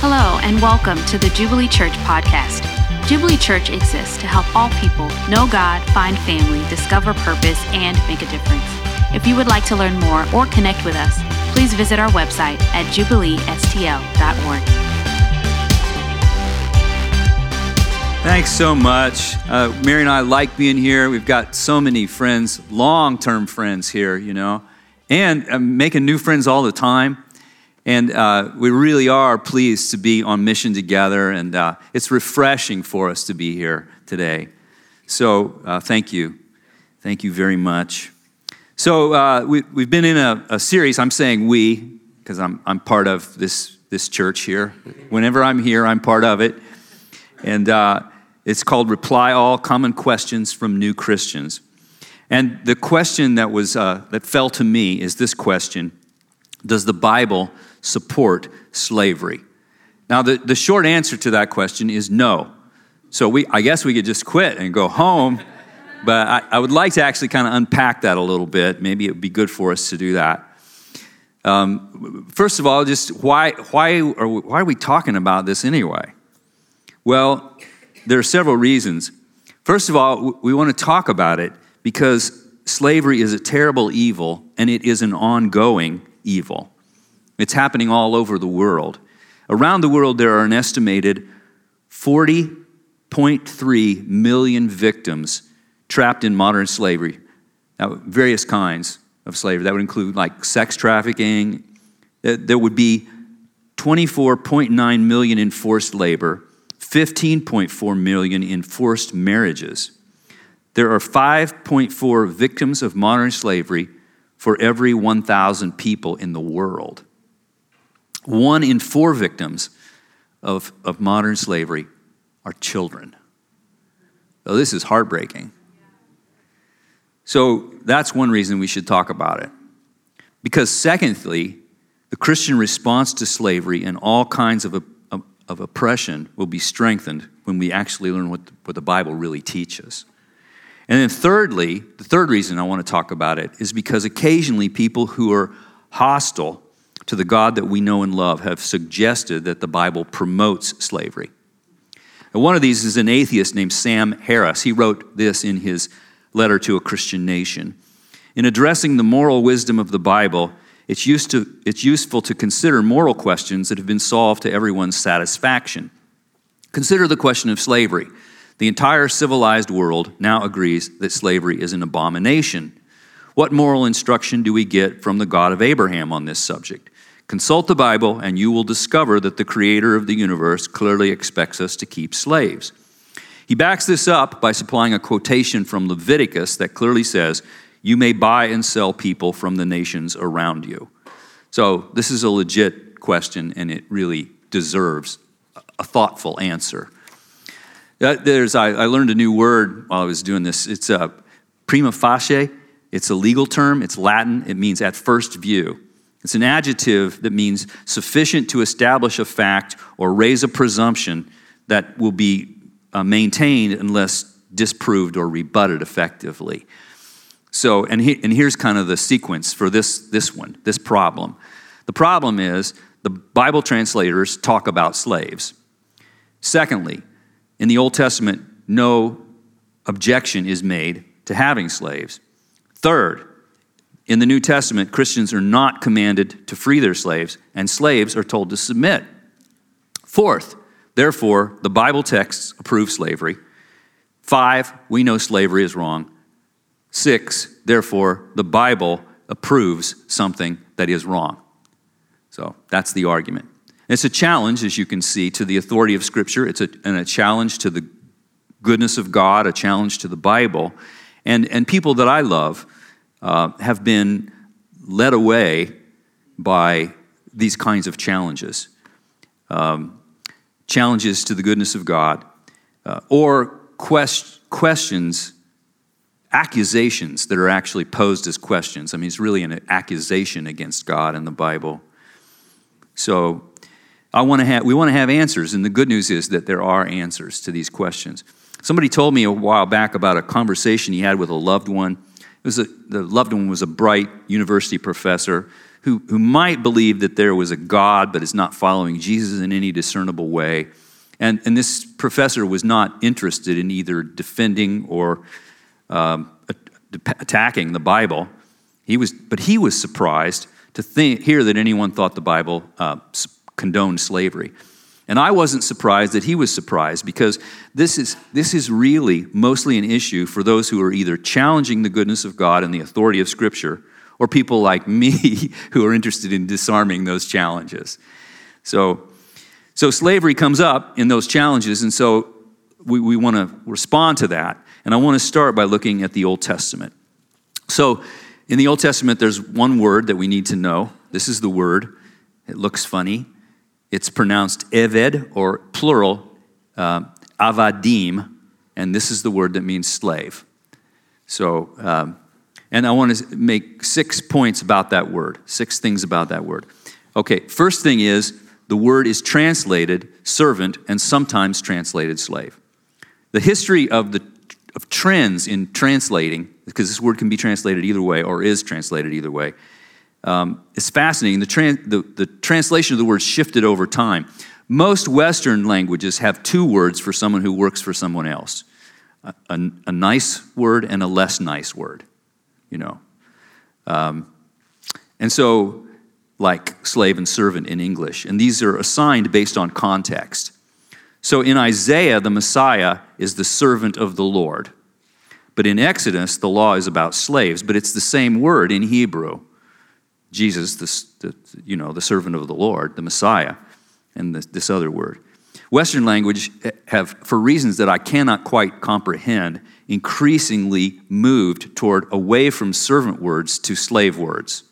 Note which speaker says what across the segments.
Speaker 1: Hello, and welcome to the Jubilee Church podcast. Jubilee Church exists to help all people know God, find family, discover purpose, and make a difference. If you would like to learn more or connect with us, please visit our website at jubileestl.org.
Speaker 2: Thanks so much. Uh, Mary and I like being here. We've got so many friends, long term friends here, you know, and uh, making new friends all the time. And uh, we really are pleased to be on mission together, and uh, it's refreshing for us to be here today. So, uh, thank you. Thank you very much. So, uh, we, have been in a, a, series. I'm saying we, because I'm, I'm part of this, this church here. Whenever I'm here, I'm part of it. And uh, it's called Reply All Common Questions from New Christians. And the question that, was, uh, that fell to me is this question Does the Bible support slavery? Now, the, the short answer to that question is no. So we, I guess we could just quit and go home, but I, I would like to actually kind of unpack that a little bit. Maybe it would be good for us to do that. Um, first of all, just why, why, are we, why are we talking about this anyway? Well, there are several reasons. First of all, we want to talk about it because slavery is a terrible evil and it is an ongoing evil. It's happening all over the world. Around the world, there are an estimated 40.3 million victims trapped in modern slavery. Now, various kinds of slavery. That would include like sex trafficking. There would be 24.9 million in forced labor, 15.4 million in forced marriages. There are 5.4 victims of modern slavery for every 1,000 people in the world. One in four victims of, of modern slavery are children. So this is heartbreaking. So that's one reason we should talk about it. Because, secondly, the Christian response to slavery and all kinds of, of, of oppression will be strengthened when we actually learn what what the Bible really teaches. And then, thirdly, the third reason I want to talk about it is because occasionally people who are hostile to the God that we know and love have suggested that the Bible promotes slavery. And one of these is an atheist named Sam Harris. He wrote this in his letter to a Christian nation. In addressing the moral wisdom of the Bible, it's, used to, it's useful to consider moral questions that have been solved to everyone's satisfaction. Consider the question of slavery. The entire civilized world now agrees that slavery is an abomination. What moral instruction do we get from the God of Abraham on this subject? Consult the Bible, and you will discover that the creator of the universe clearly expects us to keep slaves. He backs this up by supplying a quotation from Leviticus that clearly says, You may buy and sell people from the nations around you. So, this is a legit question, and it really deserves a thoughtful answer. Uh, there's, I, learned a new word while I was doing this. It's a prima facie. It's a legal term. It's Latin. It means at first view. It's an adjective that means sufficient to establish a fact or raise a presumption that will be uh, maintained unless disproved or rebutted effectively. So, and, he, and here's kind of the sequence for this, this one, this problem. The problem is the Bible translators talk about slaves. Secondly, in the Old Testament, no objection is made to having slaves. Third, in the New Testament, Christians are not commanded to free their slaves, and slaves are told to submit. Fourth, therefore, the Bible texts approve slavery. Five, we know slavery is wrong. Six, therefore, the Bible approves something that is wrong. So that's the argument. It's a challenge, as you can see, to the authority of Scripture. It's a, and a challenge to the goodness of God, a challenge to the Bible. And, and people that I love, uh, have been led away by these kinds of challenges um, challenges to the goodness of God, uh, or quest- questions, accusations that are actually posed as questions. I mean, it's really an accusation against God in the Bible. So, I want to have, we want to have answers, and the good news is that there are answers to these questions. Somebody told me a while back about a conversation he had with a loved one was a, the loved one was a bright university professor who, who might believe that there was a God but is not following Jesus in any discernible way. And, and this professor was not interested in either defending or um, attacking the Bible. He was, but he was surprised to think, hear that anyone thought the Bible uh, condoned slavery. And I wasn't surprised that he was surprised because this is, this is really mostly an issue for those who are either challenging the goodness of God and the authority of Scripture or people like me who are interested in disarming those challenges. So, so slavery comes up in those challenges, and so we, we want to respond to that. And I want to start by looking at the Old Testament. So, in the Old Testament, there's one word that we need to know. This is the word. It looks funny. It's pronounced eved or plural, uh, avadim, and this is the word that means slave. So, um, and I want to make six points about that word, six things about that word. Okay, first thing is the word is translated servant and sometimes translated slave. The history of the of trends in translating, because this word can be translated either way or is translated either way, um, is fascinating. The, the, the translation of the word shifted over time. Most Western languages have two words for someone who works for someone else a, a, a nice word and a less nice word, you know. Um, and so, like slave and servant in English, and these are assigned based on context. So in Isaiah, the Messiah is the servant of the Lord. But in Exodus, the law is about slaves, but it's the same word in Hebrew. Jesus, the, the, you know, the servant of the Lord, the Messiah, and this, this other word. Western language have, for reasons that I cannot quite comprehend, increasingly moved toward away from servant words to slave words.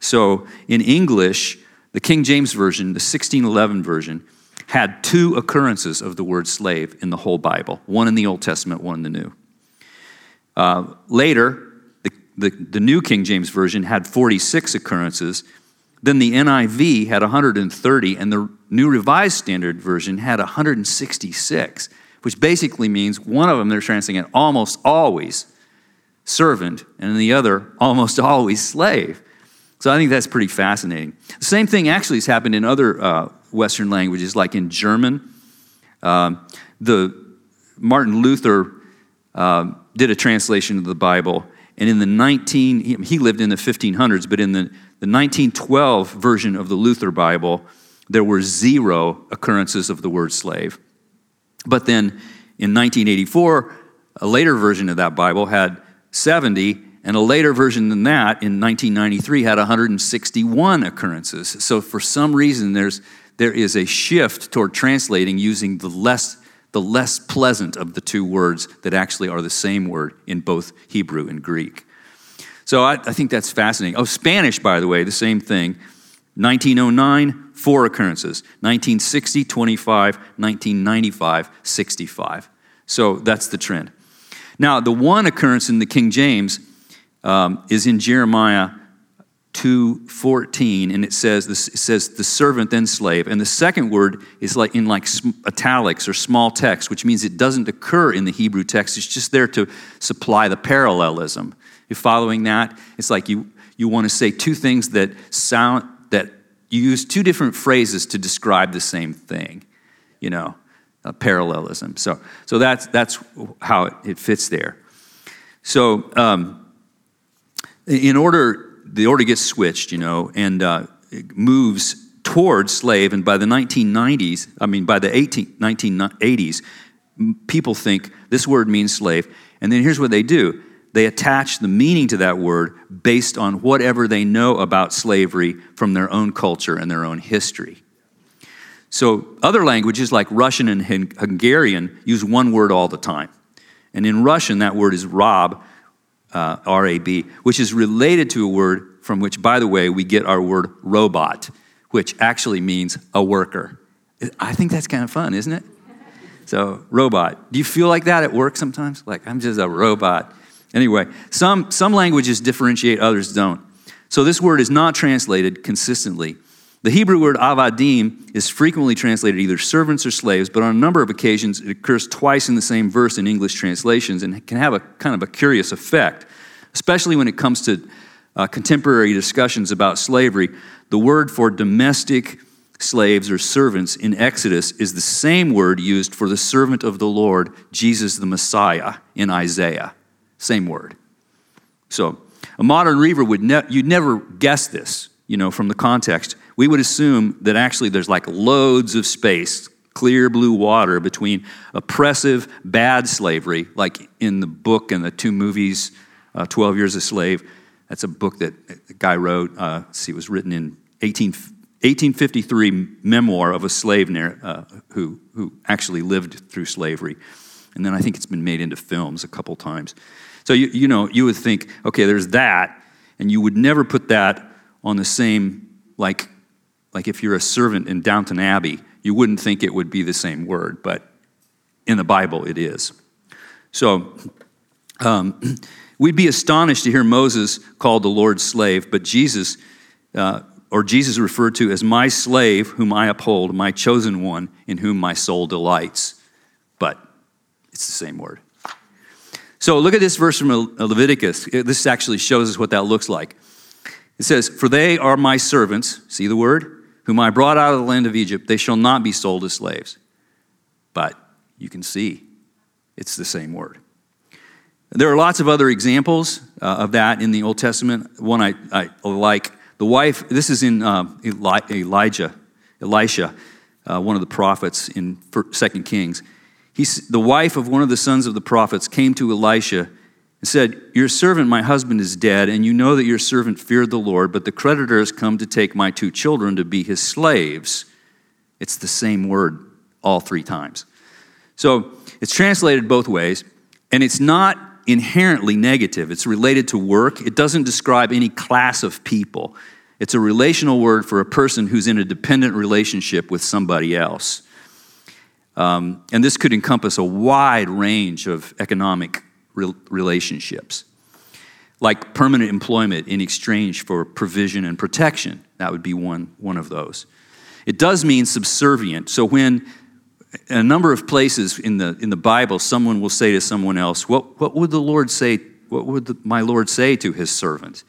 Speaker 2: So in English, the King James Version, the 1611 version, had two occurrences of the word slave in the whole Bible one in the Old Testament, one in the New. Uh, later, the, the New King James Version had 46 occurrences. Then the NIV had 130, and the New Revised Standard Version had 166, which basically means one of them they're translating it almost always servant, and the other almost always slave. So I think that's pretty fascinating. The same thing actually has happened in other uh, Western languages, like in German. Um, the Martin Luther uh, did a translation of the Bible, and in the 19, he lived in the 1500s, but in the, the 1912 version of the Luther Bible, there were zero occurrences of the word slave. But then in 1984, a later version of that Bible had 70, and a later version than that in 1993 had 161 occurrences. So for some reason, there's, there is a shift toward translating using the less the less pleasant of the two words that actually are the same word in both Hebrew and Greek. So I, I think that's fascinating. Oh, Spanish, by the way, the same thing. 1909, four occurrences. 1960, 25. 1995, 65. So that's the trend. Now, the one occurrence in the King James um, is in Jeremiah 2:14 and it says this it says the servant then slave and the second word is like in like italics or small text which means it doesn't occur in the Hebrew text. It's just there to supply the parallelism. You're following that? It's like you you want to say two things that sound that you use two different phrases to describe the same thing you know parallelism. So so that's that's how it fits there. So um, in order the order gets switched, you know, and uh, moves towards slave. And by the 1990s, I mean, by the 18, 1980s, people think this word means slave. And then here's what they do they attach the meaning to that word based on whatever they know about slavery from their own culture and their own history. So, other languages like Russian and Hungarian use one word all the time. And in Russian, that word is rab, uh, R A B, which is related to a word from which, by the way, we get our word robot, which actually means a worker. I think that's kind of fun, isn't it? So, robot. Do you feel like that at work sometimes? Like, I'm just a robot. Anyway, some, some languages differentiate, others don't. So, this word is not translated consistently. The Hebrew word avadim is frequently translated either servants or slaves, but on a number of occasions it occurs twice in the same verse in English translations and can have a kind of a curious effect, especially when it comes to uh, contemporary discussions about slavery, the word for domestic slaves or servants in Exodus is the same word used for the servant of the Lord, Jesus the Messiah, in Isaiah. Same word. So, a modern reader would ne- you'd never guess this, you know, from the context. We would assume that actually there's like loads of space, clear blue water between oppressive, bad slavery, like in the book and the two movies, uh, 12 Years a Slave. That's a book that a guy wrote. Uh, see, it was written in 18, 1853 memoir of a slave uh, who, who actually lived through slavery. And then I think it's been made into films a couple times. So, you, you know, you would think, okay, there's that, and you would never put that on the same, like, like if you're a servant in Downton Abbey, you wouldn't think it would be the same word, but in the Bible it is. So, um, we'd be astonished to hear Moses called the Lord's slave, but Jesus uh, or Jesus referred to as my slave, whom I uphold, my chosen one, in whom my soul delights. But it's the same word. So look at this verse from Leviticus. This actually shows us what that looks like. It says, For they are my servants, see the word, whom I brought out of the land of Egypt. They shall not be sold as slaves. But you can see it's the same word. There are lots of other examples uh, of that in the Old Testament. One I, I like the wife, this is in uh, Elijah, Elisha, uh, one of the prophets in Second Kings. He's, the wife of one of the sons of the prophets came to Elisha and said, Your servant, my husband, is dead, and you know that your servant feared the Lord, but the creditor has come to take my two children to be his slaves. It's the same word all three times. So it's translated both ways, and it's not inherently negative. It's related to work. It doesn't describe any class of people. It's a relational word for a person who's in a dependent relationship with somebody else. Um, and this could encompass a wide range of economic re- relationships, like permanent employment in exchange for provision and protection. That would be one, one of those. It does mean subservient. So when a number of places in the, in the Bible, someone will say to someone else, What, what would the Lord say? What would the, my Lord say to his servant?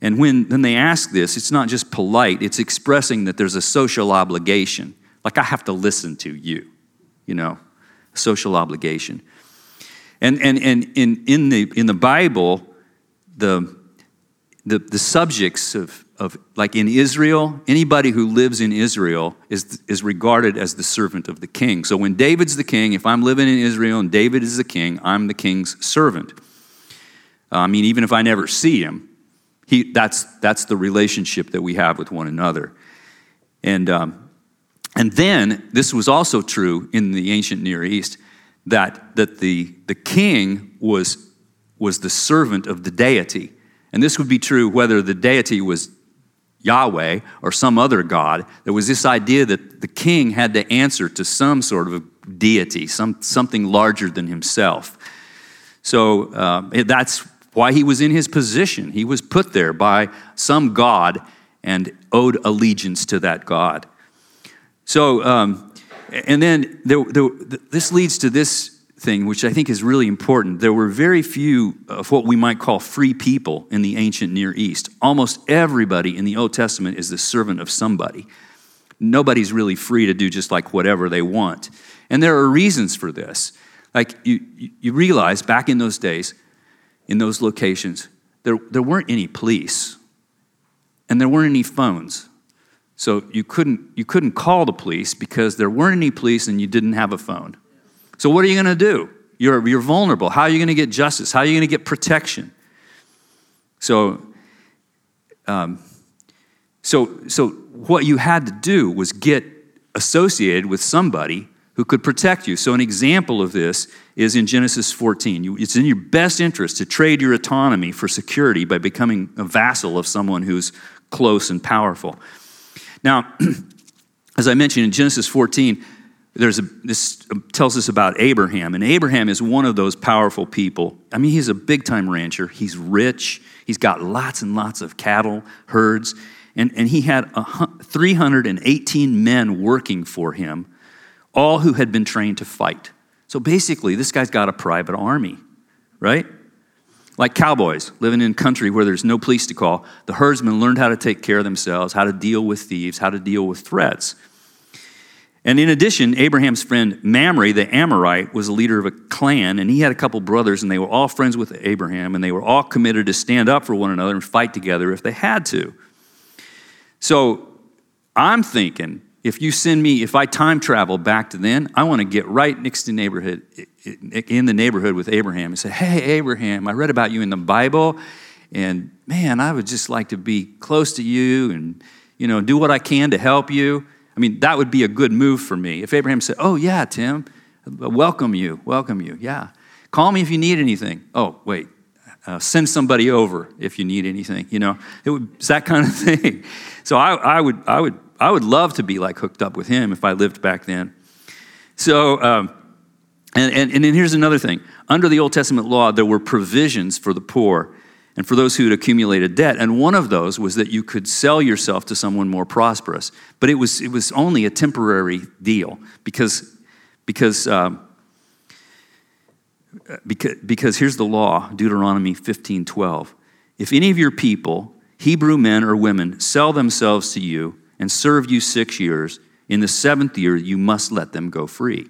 Speaker 2: And when, when they ask this, it's not just polite, it's expressing that there's a social obligation. Like, I have to listen to you, you know, social obligation. And, and, and in, in, the, in the Bible, the, the, the subjects of of like in Israel, anybody who lives in Israel is, is regarded as the servant of the king. So when David's the king, if I'm living in Israel and David is the king, I'm the king's servant. Uh, I mean, even if I never see him, he, that's, that's the relationship that we have with one another. And, um, and then, this was also true in the ancient Near East, that, that the, the king was, was the servant of the deity. And this would be true whether the deity was Yahweh or some other God. There was this idea that the king had to answer to some sort of deity, some, something larger than himself. So uh, that's why he was in his position. He was put there by some God and owed allegiance to that God. So, um, and then there, there, this leads to this thing, which I think is really important. There were very few of what we might call free people in the ancient Near East. Almost everybody in the Old Testament is the servant of somebody. Nobody's really free to do just like whatever they want. And there are reasons for this. Like you, you realize back in those days, in those locations, there, there weren't any police and there weren't any phones. So you couldn't, you couldn't call the police because there weren't any police and you didn't have a phone. So, what are you going to do? You're, you're vulnerable. How are you going to get justice? How are you going to get protection? So, um, so, so, what you had to do was get associated with somebody who could protect you. So, an example of this is in Genesis 14. You, it's in your best interest to trade your autonomy for security by becoming a vassal of someone who's close and powerful. Now, as I mentioned in Genesis 14, there's a, this tells us about Abraham, and Abraham is one of those powerful people. I mean, he's a big time rancher. He's rich. He's got lots and lots of cattle, herds, and, and he had a, 318 men working for him, all who had been trained to fight. So basically, this guy's got a private army, right? Like cowboys living in a country where there's no police to call, the herdsmen learned how to take care of themselves, how to deal with thieves, how to deal with threats. And in addition, Abraham's friend Mamre, the Amorite, was a leader of a clan, and he had a couple brothers, and they were all friends with Abraham, and they were all committed to stand up for one another and fight together if they had to. So I'm thinking, if you send me, if I time travel back to then, I want to get right next to neighborhood, in the neighborhood with Abraham and say, Hey, Abraham, I read about you in the Bible, and man, I would just like to be close to you and, you know, do what I can to help you. I mean, that would be a good move for me. If Abraham said, Oh, yeah, Tim, welcome you, welcome you, yeah. Call me if you need anything. Oh, wait, uh, send somebody over if you need anything, you know. It would, it's that kind of thing. So I, I, would, I, would, I would love to be like hooked up with him if I lived back then. So, um, and, and, and then here's another thing. Under the Old Testament law, there were provisions for the poor and for those who had accumulated debt. And one of those was that you could sell yourself to someone more prosperous. But it was, it was only a temporary deal because, because, um, because, because here's the law Deuteronomy 15 12. If any of your people, Hebrew men or women, sell themselves to you and serve you six years, in the seventh year you must let them go free.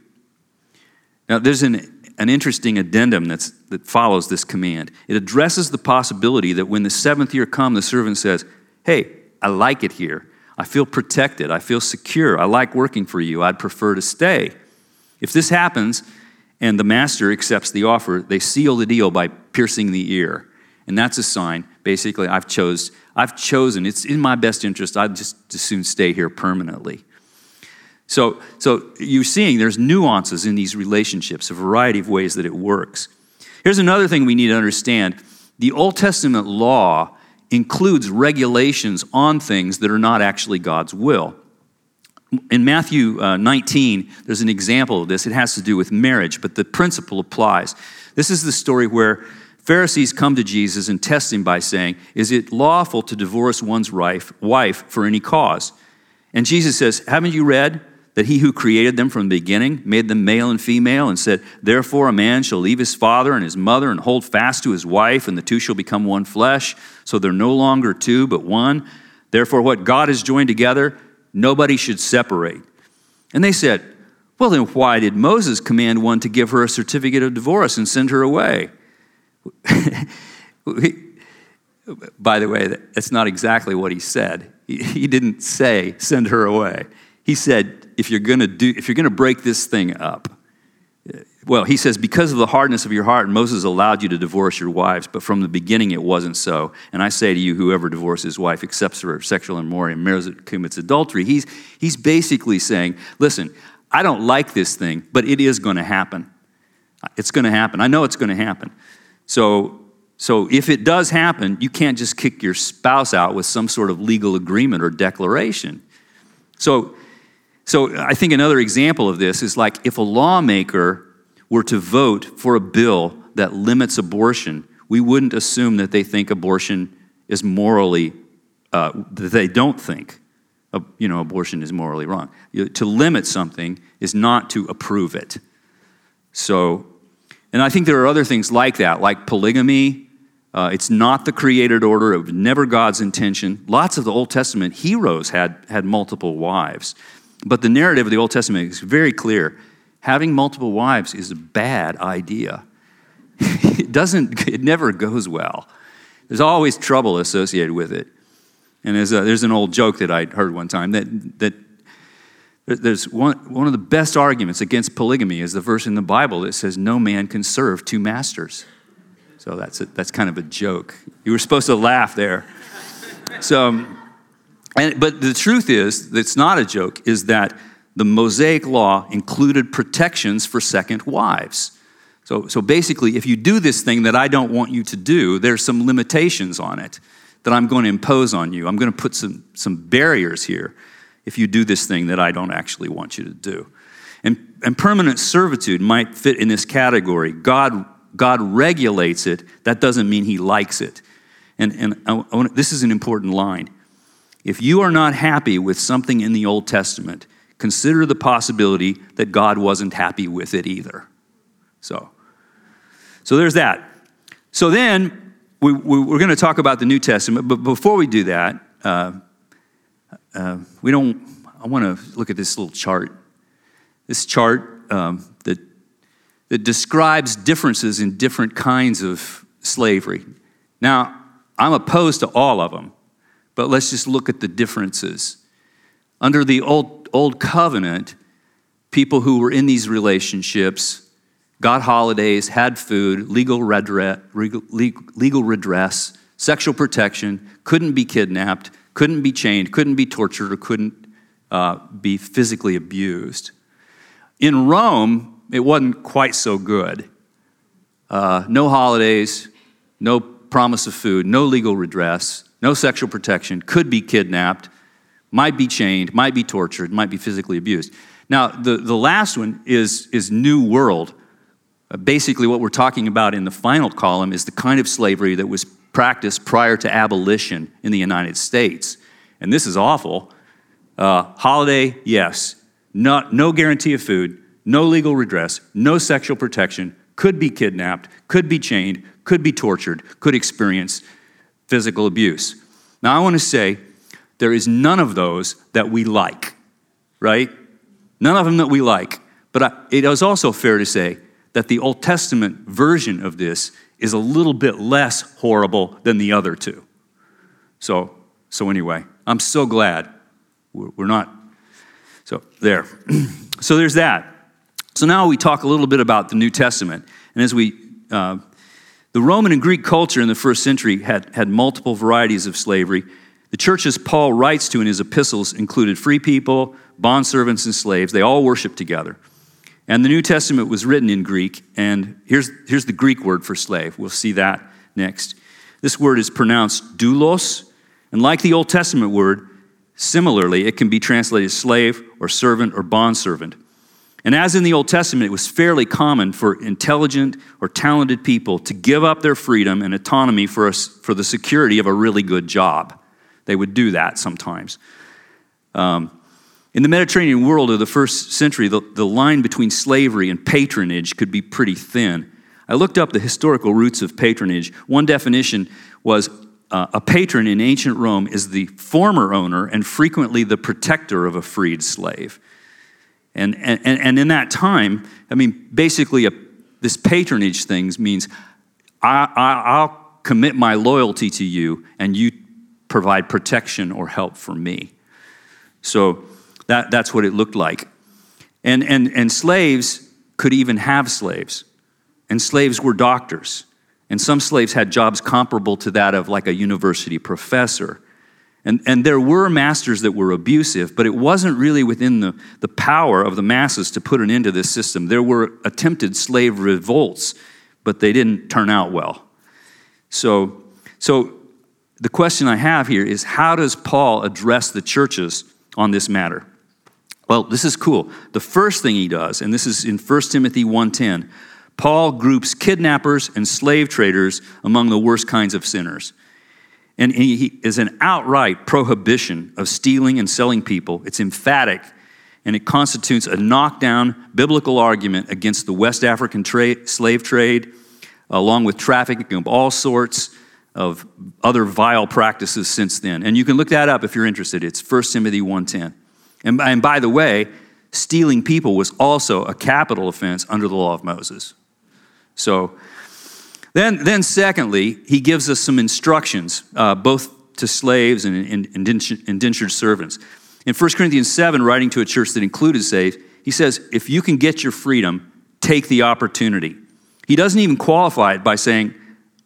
Speaker 2: Now, there's an an interesting addendum that's, that follows this command. It addresses the possibility that when the seventh year comes, the servant says, Hey, I like it here. I feel protected. I feel secure. I like working for you. I'd prefer to stay. If this happens and the master accepts the offer, they seal the deal by piercing the ear. And that's a sign. Basically, I've chose, I've chosen, it's in my best interest. I'd just as soon stay here permanently. So, so you're seeing there's nuances in these relationships, a variety of ways that it works. Here's another thing we need to understand the Old Testament law includes regulations on things that are not actually God's will. In Matthew uh, 19, there's an example of this. It has to do with marriage, but the principle applies. This is the story where Pharisees come to Jesus and test him by saying, Is it lawful to divorce one's wife, for any cause? And Jesus says, Haven't you read? that he who created them from the beginning made them male and female and said, Therefore, a man shall leave his father and his mother and hold fast to his wife, and the two shall become one flesh. So they're no longer two, but one. Therefore, what God has joined together, nobody should separate. And they said, Well, then why did Moses command one to give her a certificate of divorce and send her away? By the way, that's not exactly what he said. He didn't say, Send her away. He said, if you're going to do if you're going to break this thing up uh, well he says because of the hardness of your heart moses allowed you to divorce your wives but from the beginning it wasn't so. And i say to you whoever divorces his wife accepts her sexual immorality and marries commits adultery. He's he's basically saying listen i don't like this thing but it is going to happen. It's going to happen. I know it's going to happen so so if it does happen you can't just kick your spouse out with some sort of legal agreement or declaration so so I think another example of this is like if a lawmaker were to vote for a bill that limits abortion, we wouldn't assume that they think abortion is morally, uh, that they don't think, uh, you know, abortion is morally wrong. To limit something is not to approve it. So, and I think there are other things like that, like polygamy. Uh, it's not the created order, it was never God's intention. Lots of the Old Testament heroes had, had multiple wives. But the narrative of the Old Testament is very clear. Having multiple wives is a bad idea. it doesn't, it never goes well. There's always trouble associated with it. And there's, a, there's an old joke that I heard one time that, that there's one, one of the best arguments against polygamy is the verse in the Bible that says, No man can serve two masters. So that's, a, that's kind of a joke. You were supposed to laugh there. So, and, but the truth is, it's not a joke, is that the Mosaic law included protections for second wives. So, so basically, if you do this thing that I don't want you to do, there's some limitations on it that I'm going to impose on you. I'm going to put some, some barriers here if you do this thing that I don't actually want you to do. And, and permanent servitude might fit in this category. God, God regulates it, that doesn't mean He likes it. And, and I, I want, this is an important line. If you are not happy with something in the Old Testament, consider the possibility that God wasn't happy with it either. So, so there's that. So then, we, we, are going to talk about the New Testament, but before we do that, uh, uh, we don't, I want to look at this little chart. This chart um, that, that describes differences in different kinds of slavery. Now, I'm opposed to all of them, but let's just look at the differences. Under the Old, old Covenant, people who were in these relationships got holidays, had food, legal redress, legal redress, sexual protection, couldn't be kidnapped, couldn't be chained, couldn't be tortured, or couldn't uh, be physically abused. In Rome, it wasn't quite so good. Uh, no holidays, no promise of food, no legal redress, no sexual protection, could be kidnapped, might be chained, might be tortured, might be physically abused. Now, the, the last one is, is New World. Uh, basically, what we're talking about in the final column is the kind of slavery that was practiced prior to abolition in the United States. And this is awful. Uh, holiday, yes. No, no guarantee of food, no legal redress, no sexual protection, could be kidnapped, could be chained, could be tortured, could experience physical abuse. Now, I want to say there is none of those that we like, right? None of them that we like. But I, it is also fair to say that the Old Testament version of this is a little bit less horrible than the other two. So, so anyway, I'm so glad we're, not. So, there. so, there's that. So, now we talk a little bit about the New Testament. And as we, uh, the Roman and Greek culture in the first century had, had multiple varieties of slavery. The churches Paul writes to in his epistles included free people, bondservants, and slaves. They all worshiped together. And the New Testament was written in Greek, and here's, here's the Greek word for slave. We'll see that next. This word is pronounced doulos, and like the Old Testament word, similarly, it can be translated slave or servant or bondservant. And as in the Old Testament, it was fairly common for intelligent or talented people to give up their freedom and autonomy for, a, for the security of a really good job. They would do that sometimes. Um, in the Mediterranean world of the first century, the, the line between slavery and patronage could be pretty thin. I looked up the historical roots of patronage. One definition was uh, a patron in ancient Rome is the former owner and frequently the protector of a freed slave. And, and, and in that time, I mean, basically, a, this patronage thing means I, I, I'll commit my loyalty to you and you provide protection or help for me. So, that, that's what it looked like. And, and, and slaves could even have slaves. And slaves were doctors. And some slaves had jobs comparable to that of like a university professor. And, and there were masters that were abusive, but it wasn't really within the, the power of the masses to put an end to this system. There were attempted slave revolts, but they didn't turn out well. So, so the question I have here is how does Paul address the churches on this matter? Well, this is cool. The first thing he does, and this is in 1 Timothy 1:10, Paul groups kidnappers and slave traders among the worst kinds of sinners. And he is an outright prohibition of stealing and selling people. It's emphatic, and it constitutes a knockdown biblical argument against the West African trade, slave trade, along with trafficking of all sorts of other vile practices since then. And you can look that up if you're interested. It's 1 Timothy 1:10. And, and by the way, stealing people was also a capital offense under the law of Moses. So, then, then secondly, he gives us some instructions, uh, both to slaves and indentured servants. In 1 Corinthians 7, writing to a church that included slaves, he says, if you can get your freedom, take the opportunity. He doesn't even qualify it by saying,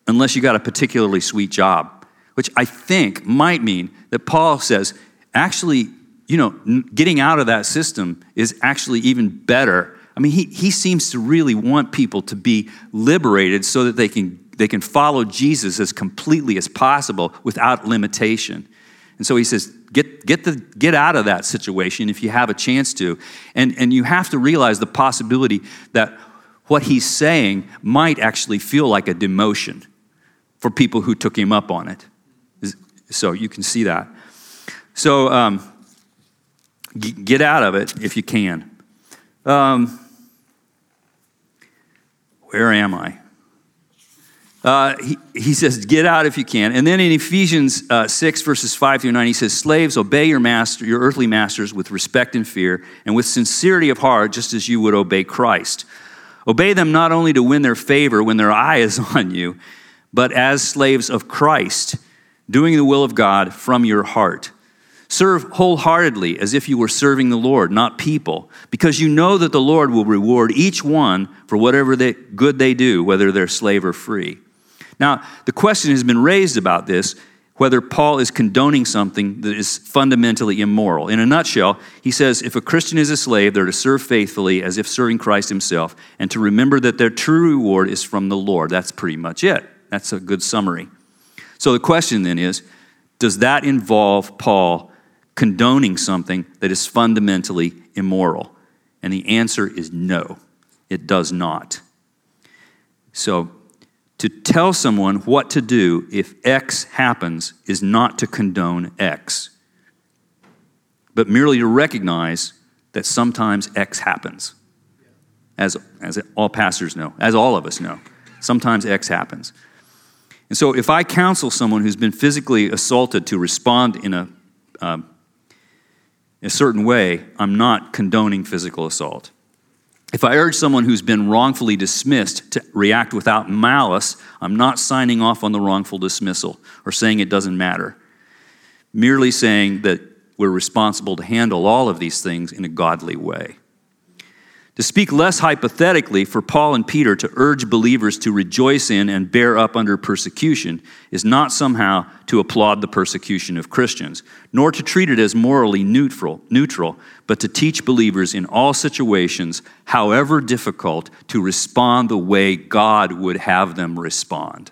Speaker 2: unless you got a particularly sweet job, which I think might mean that Paul says, actually, you know, getting out of that system is actually even better. I mean, he, he seems to really want people to be liberated so that they can, they can follow Jesus as completely as possible without limitation. And so he says, get, get, the, get out of that situation if you have a chance to. And, and you have to realize the possibility that what he's saying might actually feel like a demotion for people who took him up on it. So you can see that. So, um, get out of it if you can. Um, where am I? uh, he, he says, get out if you can. And then in Ephesians uh, 6, verses 5 through 9, he says, Slaves, obey your master, your earthly masters with respect and fear, and with sincerity of heart, just as you would obey Christ. Obey them not only to win their favor when their eye is on you, but as slaves of Christ, doing the will of God from your heart. Serve wholeheartedly as if you were serving the Lord, not people, because you know that the Lord will reward each one for whatever they, good they do, whether they're slave or free. Now, the question has been raised about this whether Paul is condoning something that is fundamentally immoral. In a nutshell, he says if a Christian is a slave, they're to serve faithfully as if serving Christ himself, and to remember that their true reward is from the Lord. That's pretty much it. That's a good summary. So the question then is does that involve Paul condoning something that is fundamentally immoral? And the answer is no, it does not. So to tell someone what to do if X happens is not to condone X, but merely to recognize that sometimes X happens. As, as all pastors know, as all of us know, sometimes X happens. And so, if I counsel someone who's been physically assaulted to respond in a, uh, a certain way, I'm not condoning physical assault. If I urge someone who's been wrongfully dismissed to react without malice, I'm not signing off on the wrongful dismissal or saying it doesn't matter. Merely saying that we're responsible to handle all of these things in a godly way. To speak less hypothetically, for Paul and Peter to urge believers to rejoice in and bear up under persecution is not somehow to applaud the persecution of Christians, nor to treat it as morally neutral, neutral, but to teach believers in all situations, however difficult, to respond the way God would have them respond.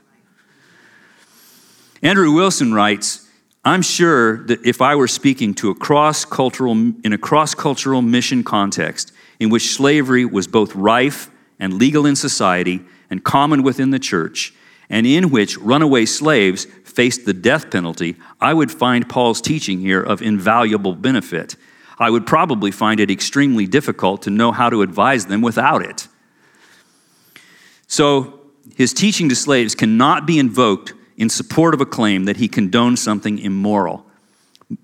Speaker 2: Andrew Wilson writes, I'm sure that if I were speaking to a cross-cultural in a cross-cultural mission context, in which slavery was both rife and legal in society and common within the church, and in which runaway slaves faced the death penalty, I would find Paul's teaching here of invaluable benefit. I would probably find it extremely difficult to know how to advise them without it. So, his teaching to slaves cannot be invoked in support of a claim that he condoned something immoral.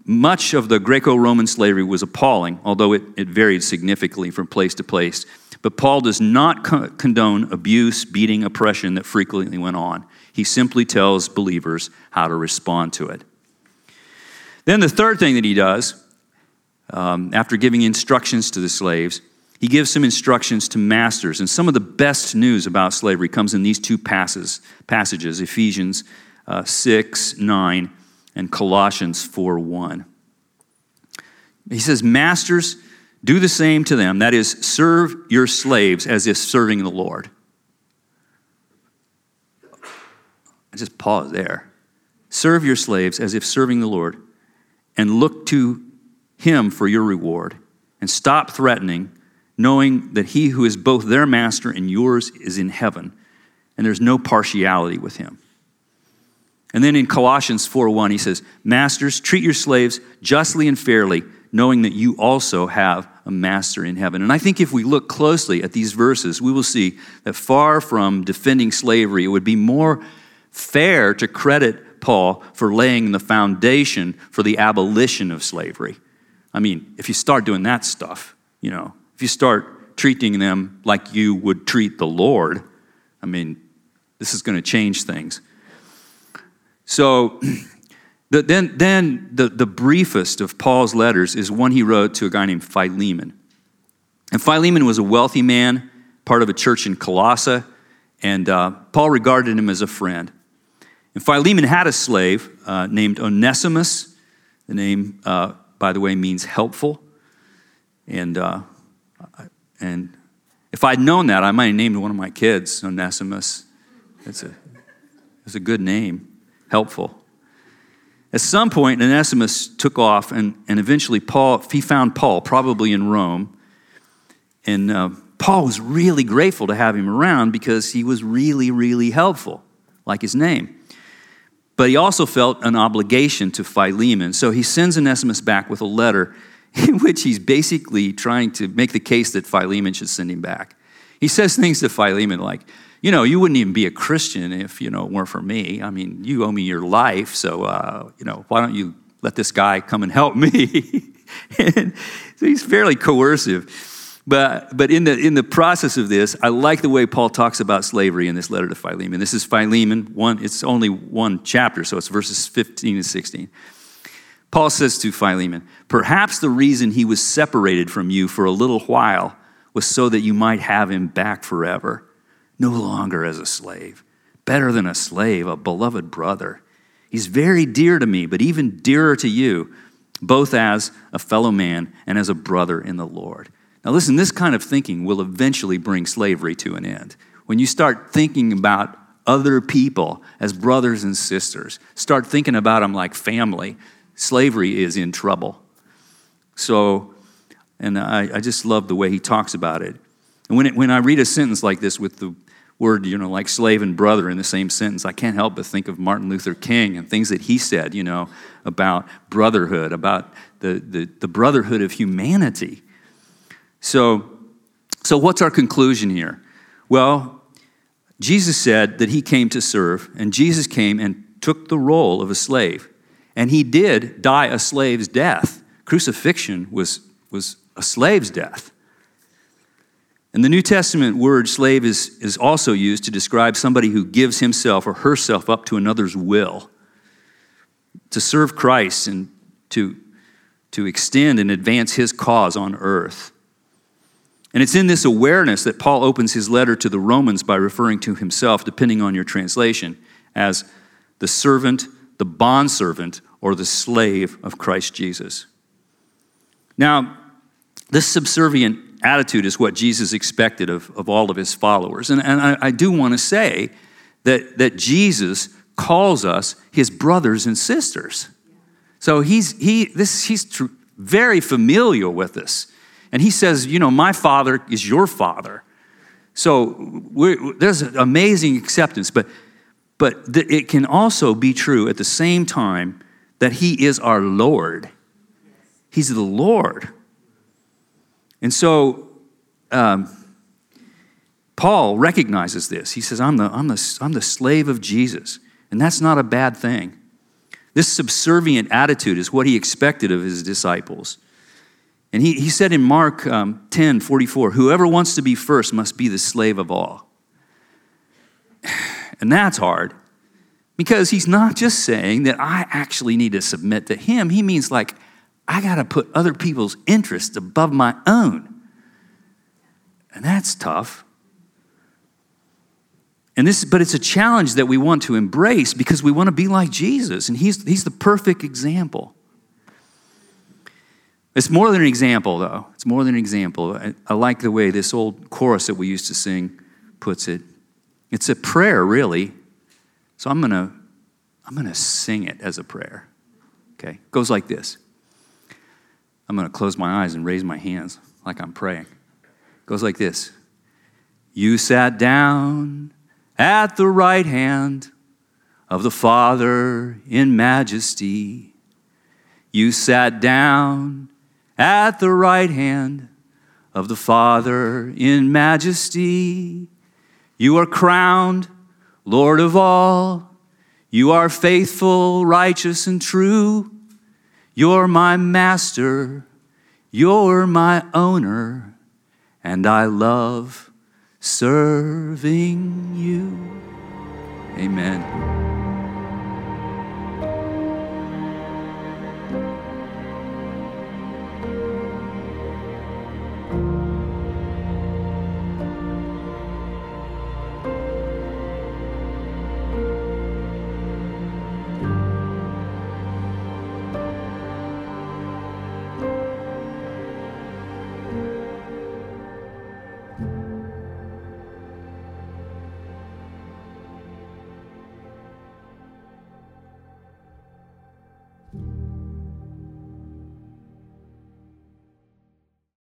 Speaker 2: Much of the Greco Roman slavery was appalling, although it, it varied significantly from place to place. But Paul does not co- condone abuse, beating, oppression that frequently went on. He simply tells believers how to respond to it. Then, the third thing that he does, um, after giving instructions to the slaves, he gives some instructions to masters. And some of the best news about slavery comes in these two passages, passages Ephesians uh, 6 9 and Colossians 4 1. He says, Masters, do the same to them. That is, serve your slaves as if serving the Lord. I just pause there. Serve your slaves as if serving the Lord, and look to him for your reward. And stop threatening, knowing that he who is both their master and yours is in heaven, and there's no partiality with him. And then in Colossians 4:1 he says, "Masters, treat your slaves justly and fairly, knowing that you also have a master in heaven." And I think if we look closely at these verses, we will see that far from defending slavery, it would be more fair to credit Paul for laying the foundation for the abolition of slavery. I mean, if you start doing that stuff, you know, you start treating them like you would treat the Lord, I mean, this is going to change things. So the, then, then the, the briefest of Paul's letters is one he wrote to a guy named Philemon. And Philemon was a wealthy man, part of a church in Colossae, and uh, Paul regarded him as a friend. And Philemon had a slave uh, named Onesimus. The name, uh, by the way, means helpful. And, uh, and if I'd known that, I might have named one of my kids Onesimus. It's a, it's a good name helpful. At some point, Onesimus took off, and, and eventually Paul, he found Paul, probably in Rome. And uh, Paul was really grateful to have him around because he was really, really helpful, like his name. But he also felt an obligation to Philemon. So he sends Onesimus back with a letter in which he's basically trying to make the case that Philemon should send him back. He says things to Philemon like, you know, you wouldn't even be a Christian if, you know, it weren't for me. I mean, you owe me your life, so, uh, you know, why don't you let this guy come and help me? and so he's fairly coercive. But, but in, the, in the process of this, I like the way Paul talks about slavery in this letter to Philemon. This is Philemon, one, it's only one chapter, so it's verses 15 and 16. Paul says to Philemon, Perhaps the reason he was separated from you for a little while was so that you might have him back forever no longer as a slave. Better than a slave, a beloved brother. He's very dear to me, but even dearer to you, both as a fellow man and as a brother in the Lord. Now, listen, this kind of thinking will eventually bring slavery to an end. When you start thinking about other people as brothers and sisters, start thinking about them like family, slavery is in trouble. So, and I, I just love the way he talks about it. And when, it, when I read a sentence like this with the word, you know, like slave and brother in the same sentence, I can't help but think of Martin Luther King and things that he said, you know, about brotherhood, about the, the, the brotherhood of humanity. So, so what's our conclusion here? Well, Jesus said that he came to serve, and Jesus came and took the role of a slave. And he did die a slave's death. Crucifixion was, was a slave's death. And the New Testament word slave is, is also used to describe somebody who gives himself or herself up to another's will to serve Christ and to, to extend and advance his cause on earth. And it's in this awareness that Paul opens his letter to the Romans by referring to himself, depending on your translation, as the servant, the bondservant, or the slave of Christ Jesus. Now, this subservient attitude is what Jesus expected of, of all of his followers. And, and I, I do want to say that, that Jesus calls us his brothers and sisters. So he's, he, this, he's tr- very familiar with this. And he says, You know, my father is your father. So there's amazing acceptance, but, but th- it can also be true at the same time that he is our Lord. He's the Lord. And so um, Paul recognizes this. He says, I'm the, I'm, the, I'm the slave of Jesus. And that's not a bad thing. This subservient attitude is what he expected of his disciples. And he, he said in Mark um, 10 44, whoever wants to be first must be the slave of all. And that's hard because he's not just saying that I actually need to submit to him. He means like, I got to put other people's interests above my own. And that's tough. And this, but it's a challenge that we want to embrace because we want to be like Jesus, and he's, he's the perfect example. It's more than an example, though. It's more than an example. I, I like the way this old chorus that we used to sing puts it. It's a prayer, really. So I'm gonna, I'm gonna sing it as a prayer. Okay, it goes like this. I'm going to close my eyes and raise my hands like I'm praying. It goes like this You sat down at the right hand of the Father in majesty. You sat down at the right hand of the Father in majesty. You are crowned Lord of all. You are faithful, righteous, and true. You're my master, you're my owner, and I love serving you. Amen.